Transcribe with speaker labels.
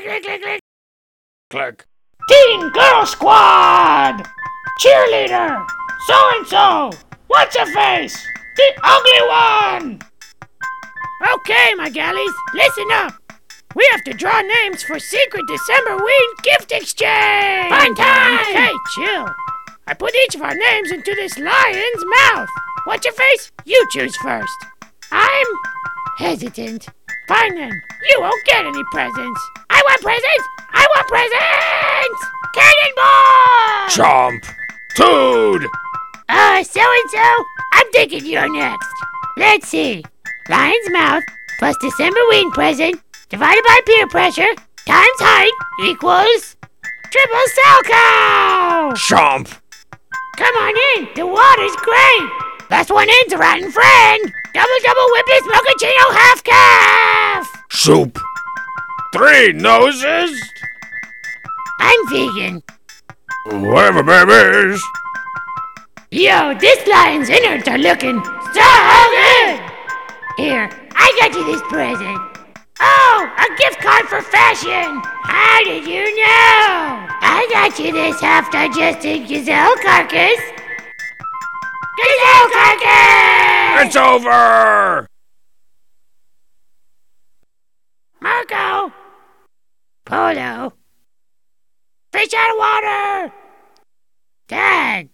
Speaker 1: click, click, click, click.
Speaker 2: Click.
Speaker 1: Teen Girl Squad! Cheerleader! So and so! What's your face? The ugly one! Okay, my galleys, listen up! We have to draw names for secret Decemberween gift exchange!
Speaker 3: Fun time!
Speaker 1: Hey, chill. I put each of our names into this lion's mouth. What's your face? You choose first. I'm hesitant. Fine then, you won't get any presents. Want presents! I want presents! Cannonball!
Speaker 2: Chomp. Toad.
Speaker 3: Uh, so and so, I'm thinking you're next. Let's see. Lion's mouth plus December wing present divided by peer pressure times height equals triple cell cow.
Speaker 2: Chomp.
Speaker 3: Come on in, the water's great. Last one in's a rotten friend. Double double whippet mochaccino half caff.
Speaker 2: Soup. Three noses.
Speaker 3: I'm vegan.
Speaker 2: Whatever, babies.
Speaker 3: Yo, this lion's innards are looking so good! Here, I got you this present. Oh, a gift card for fashion! How did you know? I got you this half-digested gazelle carcass. Gazelle carcass!
Speaker 2: It's over.
Speaker 3: Polo! Fish out of water! Dad!